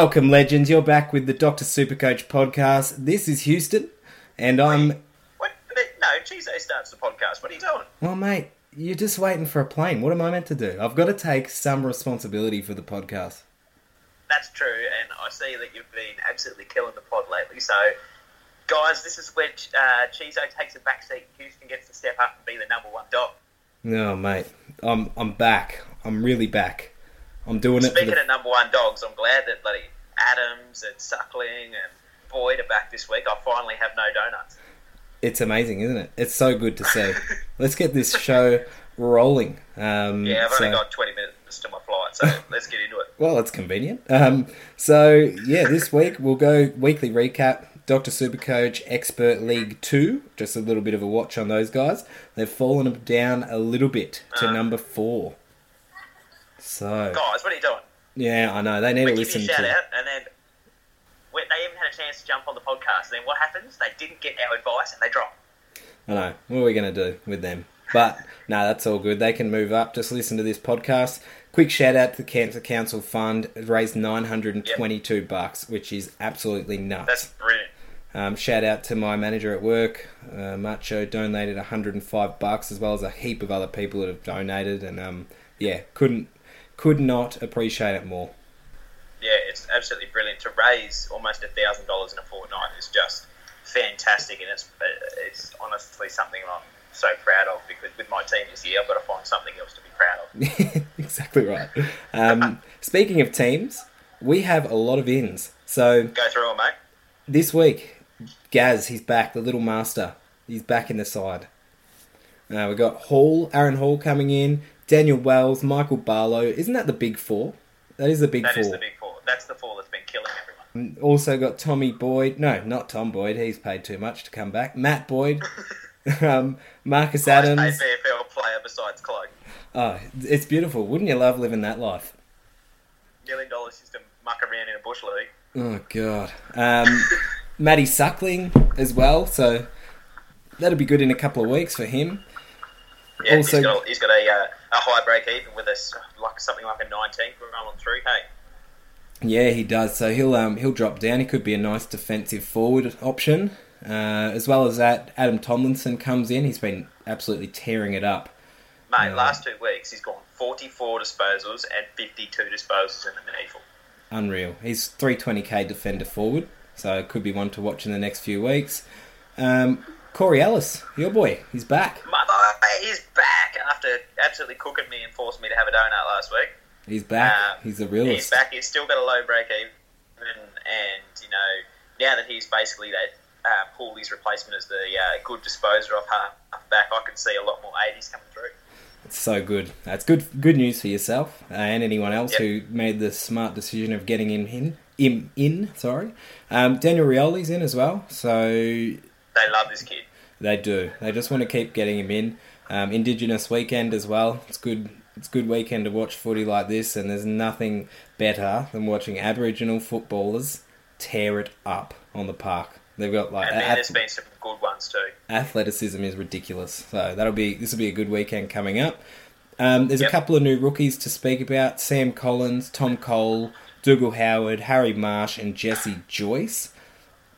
Welcome, legends. You're back with the Doctor Supercoach podcast. This is Houston, and I'm. What? No, Chizo starts the podcast. What are you doing? Well, mate, you're just waiting for a plane. What am I meant to do? I've got to take some responsibility for the podcast. That's true, and I see that you've been absolutely killing the pod lately. So, guys, this is where uh, Chizo takes a back seat. Houston gets to step up and be the number one dog. No, mate, I'm I'm back. I'm really back. I'm doing it. Speaking for the... of number one dogs, I'm glad that bloody Adams and Suckling and Boyd are back this week. I finally have no donuts. It's amazing, isn't it? It's so good to see. Let's get this show rolling. Um, Yeah, I've so- only got 20 minutes to my flight, so let's get into it. Well, it's convenient. Um, so yeah, this week we'll go weekly recap. Doctor Supercoach Expert League Two. Just a little bit of a watch on those guys. They've fallen down a little bit to Uh. number four. So Guys, what are you doing? yeah, I know they need We to give you listen a shout to. out, and then when they even had a chance to jump on the podcast. And then what happens? They didn't get our advice, and they drop. I know. What are we going to do with them? But no, that's all good. They can move up. Just listen to this podcast. Quick shout out to the Cancer Council Fund. It raised nine hundred and twenty-two bucks, which is absolutely nuts. That's brilliant. Um, shout out to my manager at work, uh, Macho, donated 105 bucks, as well as a heap of other people that have donated, and um, yeah, couldn't could not appreciate it more. Yeah, it's absolutely brilliant to raise almost a thousand dollars in a fortnight. is just fantastic, and it's it's honestly something I'm so proud of because with my team this year, I've got to find something else to be proud of. exactly right. Um, speaking of teams, we have a lot of ins. So Go through it, mate. this week, Gaz, he's back, the little master. He's back in the side. Uh, we got Hall, Aaron Hall coming in, Daniel Wells, Michael Barlow. Isn't that the big four? That is the big That four. is the big four. That's the four that's been killing everyone. Also got Tommy Boyd. No, not Tom Boyd. He's paid too much to come back. Matt Boyd, um, Marcus Highest Adams. paid VFL player besides Cloke. Oh, it's beautiful. Wouldn't you love living that life? Million dollars just to muck around in a bush league. Oh God. Um, Matty Suckling as well. So that'll be good in a couple of weeks for him. Yeah, Also- he's got, he's got a, uh, a high break even with us, like something like a 19 on through. Hey, Yeah, he does. So he'll um, he'll drop down. He could be a nice defensive forward option. Uh, as well as that, Adam Tomlinson comes in. He's been absolutely tearing it up. mate, Yeah. last two weeks he's gone 44 disposals and 52 disposals in the medieval. Unreal. He's 320k defender forward, so it could be one to watch in the next few weeks. Um, Corey Ellis, your boy, he's back. Mother, he's back after absolutely cooking me and forcing me to have a donut last week. He's back. Uh, he's the realist. He's back. He's still got a low break even, and you know now that he's basically that uh, Pooley's replacement as the uh, good disposer of half half back, I can see a lot more 80s coming through. It's so good. That's good. Good news for yourself uh, and anyone else Yep. who made the smart decision of getting him in. In, in sorry. Um, Daniel Rioli's in as well, so They love this kid. They do. They just want to keep getting him in. Um, Indigenous weekend as well. It's good. It's a good weekend to watch footy like this, and there's nothing better than watching Aboriginal footballers tear it up on the park. They've got like And then there's been some good ones too. athleticism is ridiculous. So that'll be this will be a good weekend coming up. Um, there's a couple of new rookies to speak about: Sam Collins, Tom Cole, Dougal Howard, Harry Marsh, and Jesse Joyce.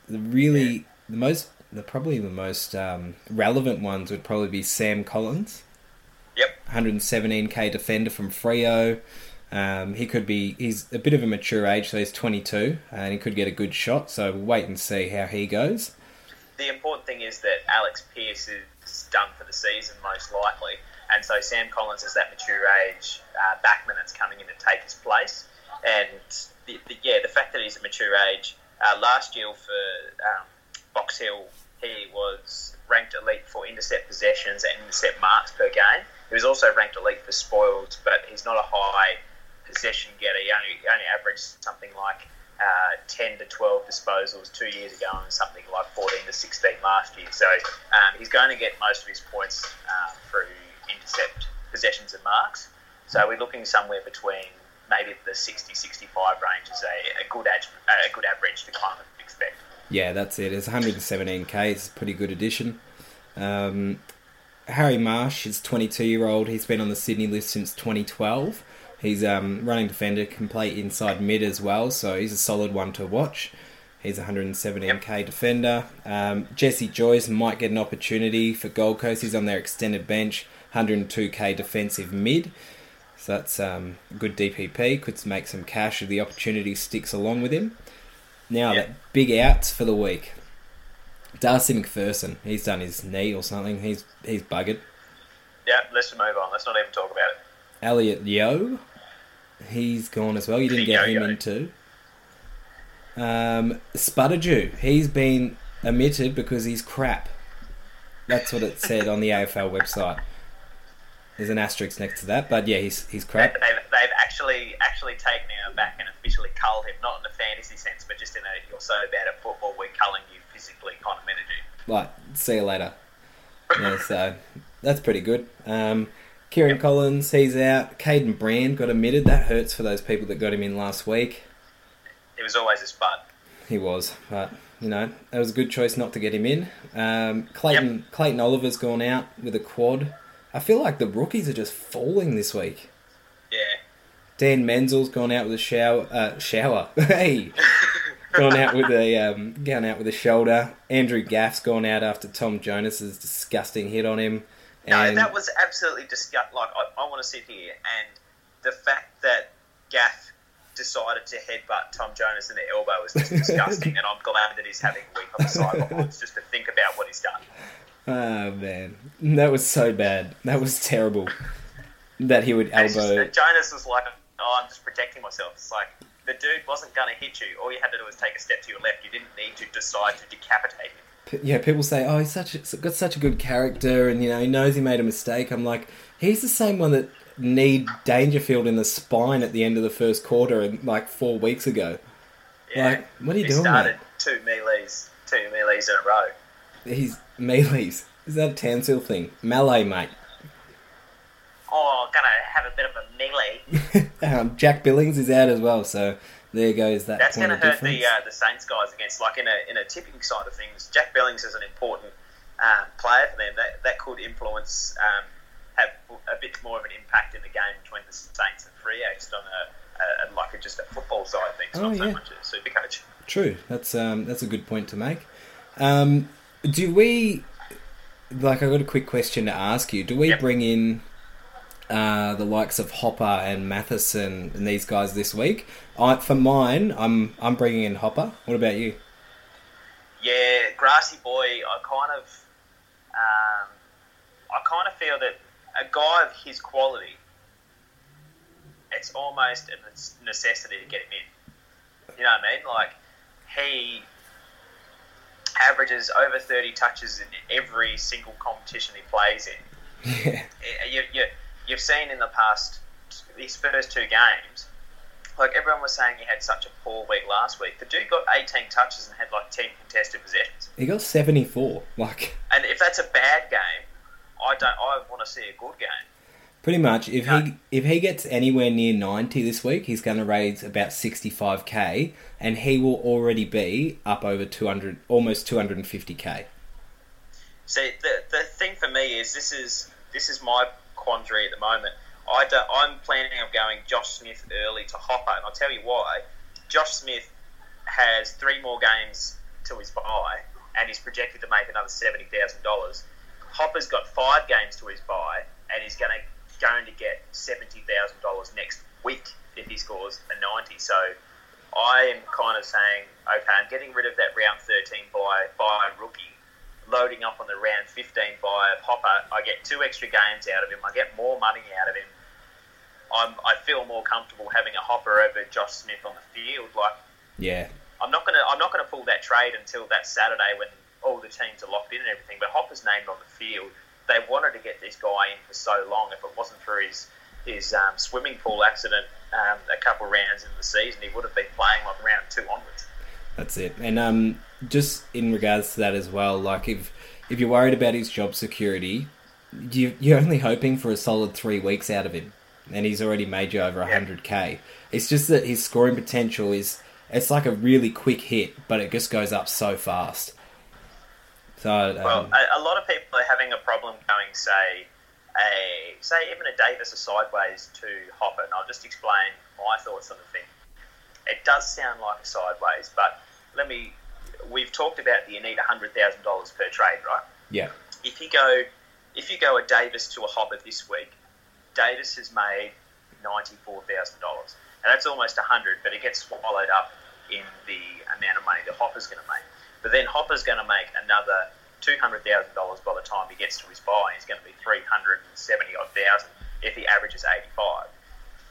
The really the most, the probably the most um, relevant ones would probably be Sam Collins, Yep. 117k defender from Freo. Um, he could be he's a bit of a mature age, so he's 22, and he could get a good shot. So we'll wait and see how he goes. The important thing is that Alex Pearce is done for the season, most likely. And so Sam Collins is that mature age uh, backman that's coming in to take his place. And the, the, yeah, the fact that he's a mature age. Uh, last year for um, Box Hill, he was ranked elite for intercept possessions and intercept marks per game. He was also ranked elite for spoils, but he's not a high possession getter. He only, only averaged something like uh, 10 to 12 disposals two years ago and something like 14 to 16 last year. So um, he's going to get most of his points uh, through intercept possessions and marks. So we're looking somewhere between maybe the 60 65 range is a, a, good, ad, a good average to kind of expect. Yeah, that's it. It's 117k. It's a pretty good addition. Um, Harry Marsh is 22 year old. He's been on the Sydney list since 2012. He's um, running defender, can play inside mid as well, so he's a solid one to watch. He's 117k defender. Um, Jesse Joyce might get an opportunity for Gold Coast. He's on their extended bench, 102k defensive mid. So that's um, good DPP. Could make some cash if the opportunity sticks along with him. Now, Yep. that big outs for the week. Darcy McPherson. He's done his knee or something. He's he's buggered. Yeah, let's move on. Let's not even talk about it. Elliot Yeo, he's gone as well. You didn't get him in too. Um, he's been omitted because he's crap. That's what it said on the AFL website. There's an asterisk next to that, but yeah, he's he's crap. they've, they've actually actually taken him back and officially culled him, not in a fantasy sense, but just in a you're so bad at football, we're culling you physically kind of manager. Like, see you later. Yeah, so that's pretty good. Um, Kieran Collins, he's out. Kaiden Brand got omitted. That hurts for those people that got him in last week. He was always a spud. He was, but you know, it was a good choice not to get him in. Um, Clayton Clayton Oliver's gone out with a quad. I feel like the rookies are just falling this week. Yeah. Dan Menzel's gone out with a shower. Uh, shower. hey, gone out with a um, gone out with a shoulder. Andrew Gaff's gone out after Tom Jonas's disgusting hit on him. No, that was absolutely disgusting. Like, I, I want to sit here and the fact that Gaff decided to headbutt Tom Jonas in the elbow is just disgusting, and I'm glad that he's having a week on the sidelines just to think about what he's done. Oh man, that was so bad. That was terrible. That he would it's just, elbow. Jonas was like, "Oh, I'm just protecting myself." It's like the dude wasn't going to hit you. All you had to do was take a step to your left. You didn't need to decide to decapitate him. Yeah, people say, "Oh, he's such a, got such a good character, and you know he knows he made a mistake." I'm like, he's the same one that need Dangerfield in the spine at the end of the first quarter, and like four weeks ago. Like, what are you he doing, started mate? two melees, two melees in a row. He's melees. Is that a Tansil thing? Melee, mate. Oh, gonna have a bit of a melee. um, Jack Billings is out as well, so there goes that That's point going to of hurt difference. the uh, the Saints guys against like in a in a tipping side of things. Jack Billings is an important um, player for them. That that could influence um, have a bit more of an impact in the game between the Saints and Free Agents on a, a, like a, just a football side of things, Oh, not so yeah. much a super coach. True. That's um, that's a good point to make. Um, do we like? I got a quick question to ask you. Do we Yep. bring in uh, the likes of Hopper and Matheson and these guys this week? I, for mine, I'm I'm bringing in Hopper. What about you? Yeah, grassy boy. I kind of, um, I kind of feel that a guy of his quality, it's almost a necessity to get him in. You know what I mean? Like he averages over thirty touches in every single competition he plays in. Yeah. Eh, you, you, you've seen in the past his first two games. Like everyone was saying, he had such a poor week last week. The dude got 18 touches and had like 10 contested possessions. He got 74. Like And if that's a bad game, I don't. I want to see a good game. Pretty much if No. he if he gets anywhere near 90 this week, he's going to raise about 65k and he will already be up over 200 almost 250k. See, the the thing for me is this is this is my quandary at the moment. I don't, I'm planning on going Josh Smith early to Hopper, and I'll tell you why. Josh Smith has three more games to his buy, and he's projected to make another seventy thousand dollars. Hopper's got five games to his buy, and he's going to going to get seventy thousand dollars next week if he scores a ninety. So I am kind of saying, okay, I'm getting rid of that round thirteen by by rookie loading up on the round 15 by Hopper, I get two extra games out of him. I get more money out of him. I'm, I feel more comfortable having a Hopper over Josh Smith on the field. Like Yeah. I'm not gonna I'm not gonna pull that trade until that Saturday when all the teams are locked in and everything. But Hopper's named on the field. They wanted to get this guy in for so long. If it wasn't for his his um, swimming pool accident um, a couple rounds in the season, he would have been playing like round two onwards. That's it. And um, just in regards to that as well, like if if you're worried about his job security, you you're only hoping for a solid three weeks out of him, and he's already made you over Yeah. hundred k. It's just that his scoring potential is it's like a really quick hit, but it just goes up so fast. So um, Well, a, a lot of people are having a problem going, say, a say even a Davis a sideways to Hopper, and I'll just explain my thoughts on the thing. It does sound like a sideways, but let me. We've talked about that you need hundred thousand dollars per trade, right? Yeah. If you go, if you go a Davis to a Hopper this week, Davis has made ninety four thousand dollars, and that's almost a hundred, but it gets swallowed up in the amount of money that Hopper's going to make. But then Hopper's going to make another two hundred thousand dollars by the time he gets to his buy. He's going to be three hundred and seventy odd thousand if he averages eighty five.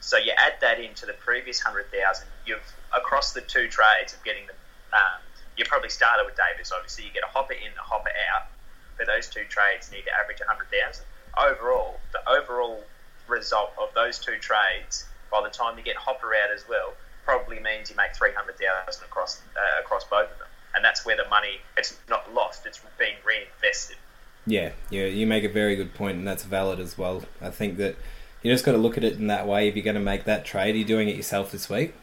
So you add that into the previous hundred thousand. You've across the two trades of getting them. Um, you probably started with Davis. Obviously, you get a hopper in, a hopper out. But those two trades need to average hundred thousand overall. The overall result of those two trades, by the time you get Hopper out as well, probably means you make three hundred thousand across uh, across both of them and that's where the money it's not lost; it's being reinvested. Yeah, yeah, you make a very good point, and that's valid as well. I think that you just got to look at it in that way. If you're going to make that trade, are you doing it yourself this week?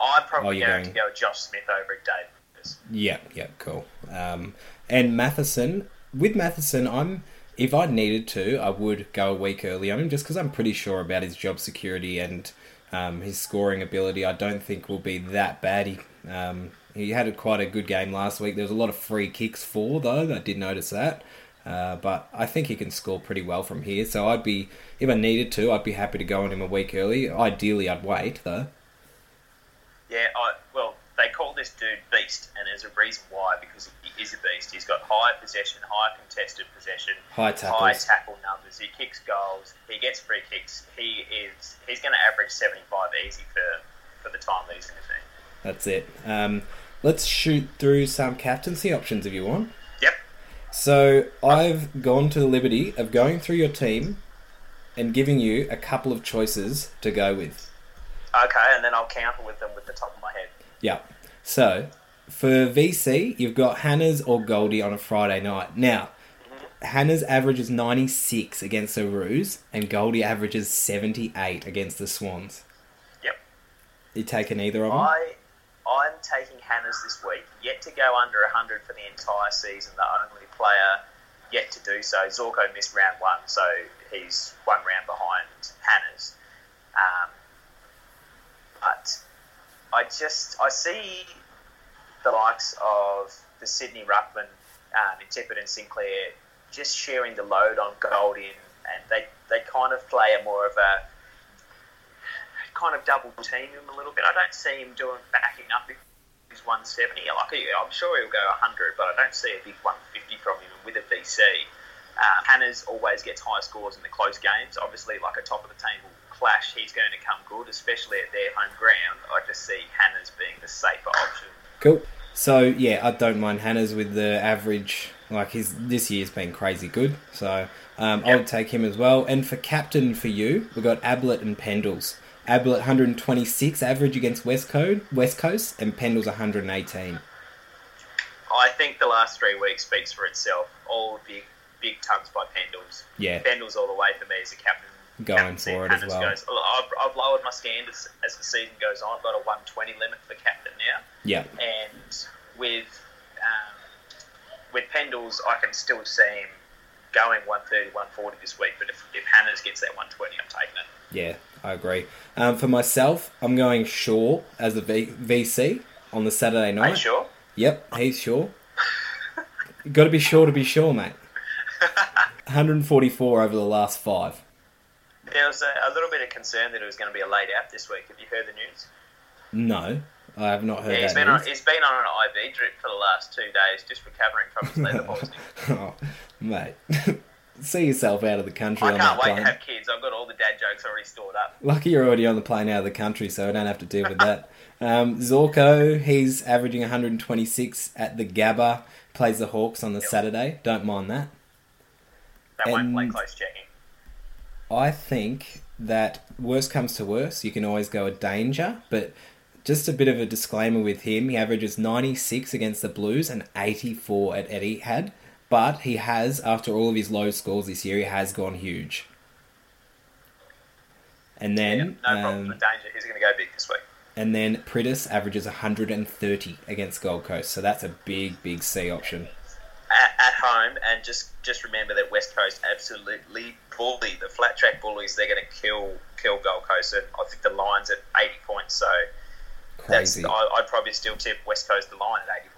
I'm probably oh, going, going, to go Josh Smith over at Davis. Yeah, yeah, cool. Um, and Matheson, with Matheson, I'm if I needed to, I would go a week early on him just because I'm pretty sure about his job security and um, his scoring ability. I don't think will be that bad. He um, he had a, quite a good game last week. There was a lot of free kicks for though. I did notice that. Uh, but I think he can score pretty well from here. So I'd be, if I needed to, I'd be happy to go on him a week early. Ideally, I'd wait though. Yeah, I, well, they call this dude beast, and there's a reason why because he is a beast. He's got high possession, high contested possession, high, high tackle numbers. He kicks goals. He gets free kicks. He is he's going to average 75 easy for for the time that he's in the team. That's it. Um, let's shoot through some captaincy options if you want. Yep. So I've gone to the liberty of going through your team and giving you a couple of choices to go with. Okay, and then I'll counter with them with the top of my head. Yeah. So for VC, you've got Hanners or Goldie on a Friday night. Now, mm-hmm. Hanners averages 96 against the Roos, and Goldie averages 78 against the Swans. Yep. You taking either of them? I I'm taking Hanners this week, yet to go under 100 for the entire season, the only player yet to do so. Zorko missed round one, so he's one round behind Hanners. Um, but I just I see the likes of the Sydney Ruckman, um, Tippett and Sinclair just sharing the load on Goldie, and they they kind of play a more of a kind of double team him a little bit. I don't see him doing backing up if he's 170. Like I'm sure he'll go 100, but I don't see a big 150 from him. with a VC, um, Hanners always gets high scores in the close games. Obviously, like a top of the table clash, he's going to come good, especially at their home ground. I just see Hanners being the safer option. Cool. So yeah, I don't mind Hanners with the average. Like his this year's been crazy good, so um, yep. I would take him as well. And for captain for you, we've got Ablett and Pendles. Ablett 126 average against West Coast, West Coast, and Pendle's 118. I think the last three weeks speaks for itself. All big, big tons by Pendles. Yeah, Pendles all the way for me as a captain. Going for it as well. Goes. I've, I've lowered my standards as the season goes on. I've got a 120 limit for captain now. Yeah, and with um, with Pendles, I can still see him going 130, 140 this week. But if, if Hanners gets that 120, I'm taking it. Yeah, I agree. Um, for myself, I'm going Shaw as the v- VC on the Saturday night. Are you sure? Yep, he's sure. Got to be sure to be sure, mate. 144 over the last five. There was a, a, little bit of concern that it was going to be a late out this week. Have you heard the news? No, I have not heard yeah, he's been news. On, he's been on an IV drip for the last two days, just recovering from his leather poisoning. oh, mate. see yourself out of the country. On the plane. I can't wait plane. to have kids. I've got all the dad jokes already stored up. Lucky you're already on the plane out of the country, so I don't have to deal with that. um, Zorko, he's averaging 126 at the Gabba. Plays the Hawks on the yep. Saturday. Don't mind that. They won't play close checking. I think that worst comes to worst, you can always go a danger, but just a bit of a disclaimer with him. He averages 96 against the Blues and 84 at Etihad. But he has, after all of his low scores this year, he has gone huge. And then, yeah, no problem. Um, danger. He's going to go big this week. And then Priddis averages 130 against Gold Coast, so that's a big, big C option. At, at home, and just just remember that West Coast absolutely bully the flat track bullies. They're going to kill kill Gold Coast. And I think the line's at eighty points, so Crazy. that's I, I'd probably still tip West Coast the line at eighty points.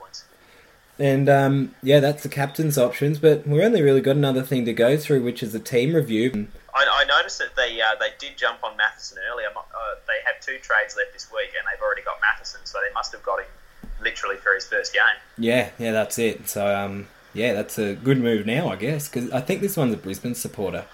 And um, yeah, that's the captain's options. But we've only really got another thing to go through, which is the team review. I, I noticed that they uh, they did jump on Matheson earlier. Uh, they have two trades left this week, and they've already got Matheson, so they must have got him literally for his first game. Yeah, yeah, that's it. So um, yeah, that's a good move now, I guess, because I think this one's a Brisbane supporter.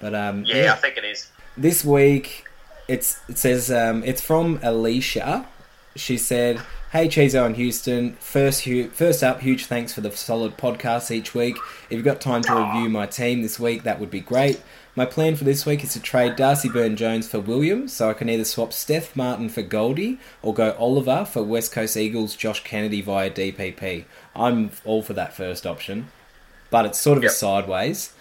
But um, Yeah, I think it is. this week it's it says um, it's from Alicia. She said, "Hey Chizo and Houston, first hu- first up, huge thanks for the solid podcast each week. If you've got time to review my team this week, that would be great. My plan for this week is to trade Darcy Byrne-Jones for Williams, so I can either swap Steph Martin for Goldie or go Oliver for West Coast Eagles Josh Kennedy via DPP. I'm all for that first option, but it's sort of Yep. a sideways."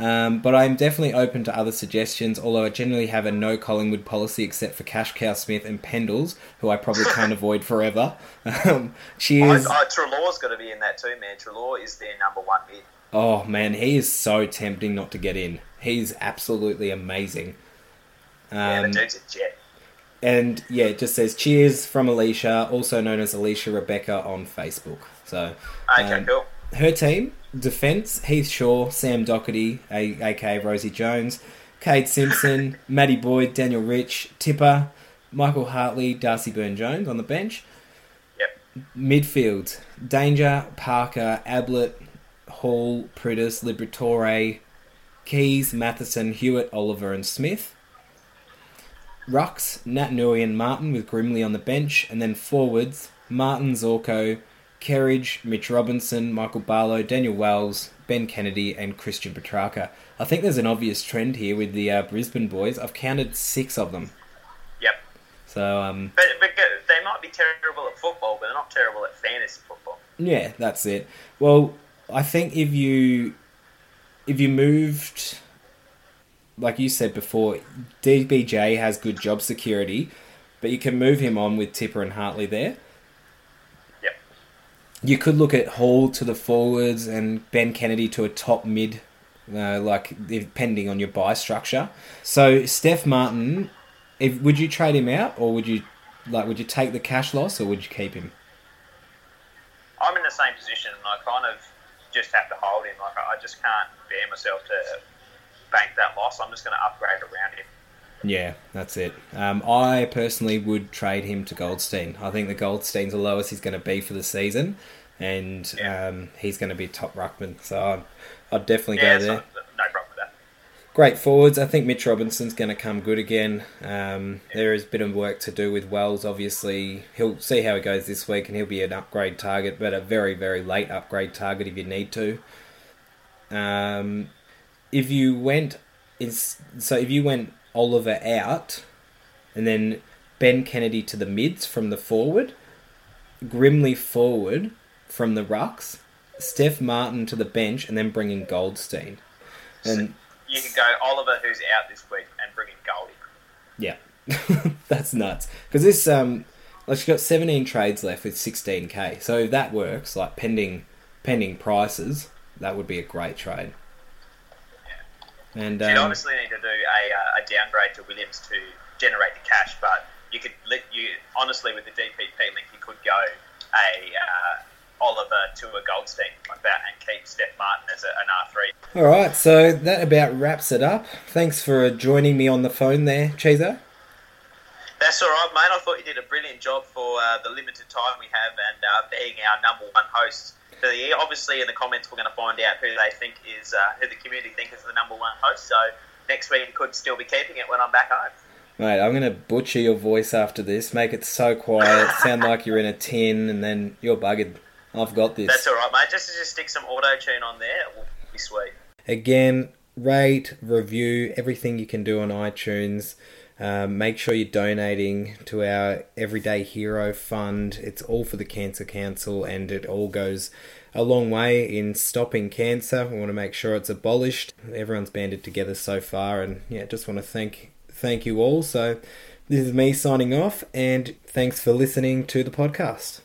Um, but I'm definitely open to other suggestions, although I generally have a no Collingwood policy except for Cash Cow Smith and Pendles, who I probably can't avoid forever. Um, cheers. I, I, Treloar's got to be in that too, man. Treloar is their number one mid. Oh man, he is so tempting not to get in. He's absolutely amazing. Yeah, Um, the dude's a jet. and yeah, it just says cheers from Alicia, also known as Alicia Rebecca on Facebook. So Okay, um, cool. her team defense Heath Shaw, Sam Docherty, aka Rosie Jones, Kade Simpson, Matty Boyd, Daniel Rich, Tipper, Michael Hartley, Darcy Byrne-Jones on the bench. Yep. Midfield Danger, Parker, Ablett, Hall, Priddis, Liberatore, Keays, Matheson, Hewitt, Oliver, and Smith. Rucks, Nat Nui and Martin with Grimley on the bench, and then forwards Martin, Zorko, Kerridge, Mitch Robinson, Michael Barlow, Daniel Wells, Ben Kennedy, and Christian Petrarca. I think there's an obvious trend here with the uh, Brisbane boys. I've counted six of them. Yep. So, um, But, but they might be terrible at football, but they're not terrible at fantasy football. Yeah, that's it. Well, I think if you if you moved like you said before, DBJ has good job security, but you can move him on with Tipper and Hartley there. You could look at Hall to the forwards and Ben Kennedy to a top mid, uh, like depending on your buy structure. So Steph Martin, if would you trade him out or would you like would you take the cash loss or would you keep him? I'm in the same position, and I kind of just have to hold him. Like I just can't bear myself to bank that loss. I'm just going to upgrade around him. Yeah, that's it. Um, I personally would trade him to Goldstein. I think the Goldstein's the lowest he's going to be for the season, and Yeah. um, he's going to be top ruckman. So I'd, I'd definitely Yeah, go so, there. no problem with that. Great forwards. I think Mitch Robinson's going to come good again. Um, there is a bit of work to do with Wells. Obviously, he'll see how he goes this week, and he'll be an upgrade target, but a very, very late upgrade target if you need to. Um, if you went, so if you went Oliver out, and then Ben Kennedy to the mids from the forward, Grimley forward from the rucks, Steph Martin to the bench, and then bring in Goldstein. And You can go Oliver, who's out this week, and bring in Goldie. Yeah, that's nuts. Because this, um, like, she's got 17 trades left with 16k. So if that works, like pending, pending prices, that would be a great trade. And You'd um, obviously need to do a, uh, a downgrade to Williams to generate the cash, but you could let you honestly with the DPP link, you could go a uh, Oliver to a Goldstein like that and keep Steph Martin as a, an R three. all right, so that about wraps it up. Thanks for joining me on the phone there, Chizo. That's all right, mate. I thought you did a brilliant job for uh, the limited time we have and uh, being our number one host for the year. Obviously, in the comments, we're going to find out who they think is uh, who the community think is the number one host. So next week, could still be keeping it when I'm back home. Mate, I'm gonna butcher your voice after this. Make it so quiet, sound like you're in a tin, and then you're buggered. I've got this. That's all right, mate. Just to just stick some auto tune on there, it will be sweet. Again, rate, review, everything you can do on iTunes. Um, make sure you're donating to our Everyday Hero Fund. It's all for the Cancer Council and it all goes a long way in stopping cancer. We want to make sure it's abolished. Everyone's banded together so far and yeah, just want to thank thank you all. So this is me signing off and thanks for listening to the podcast.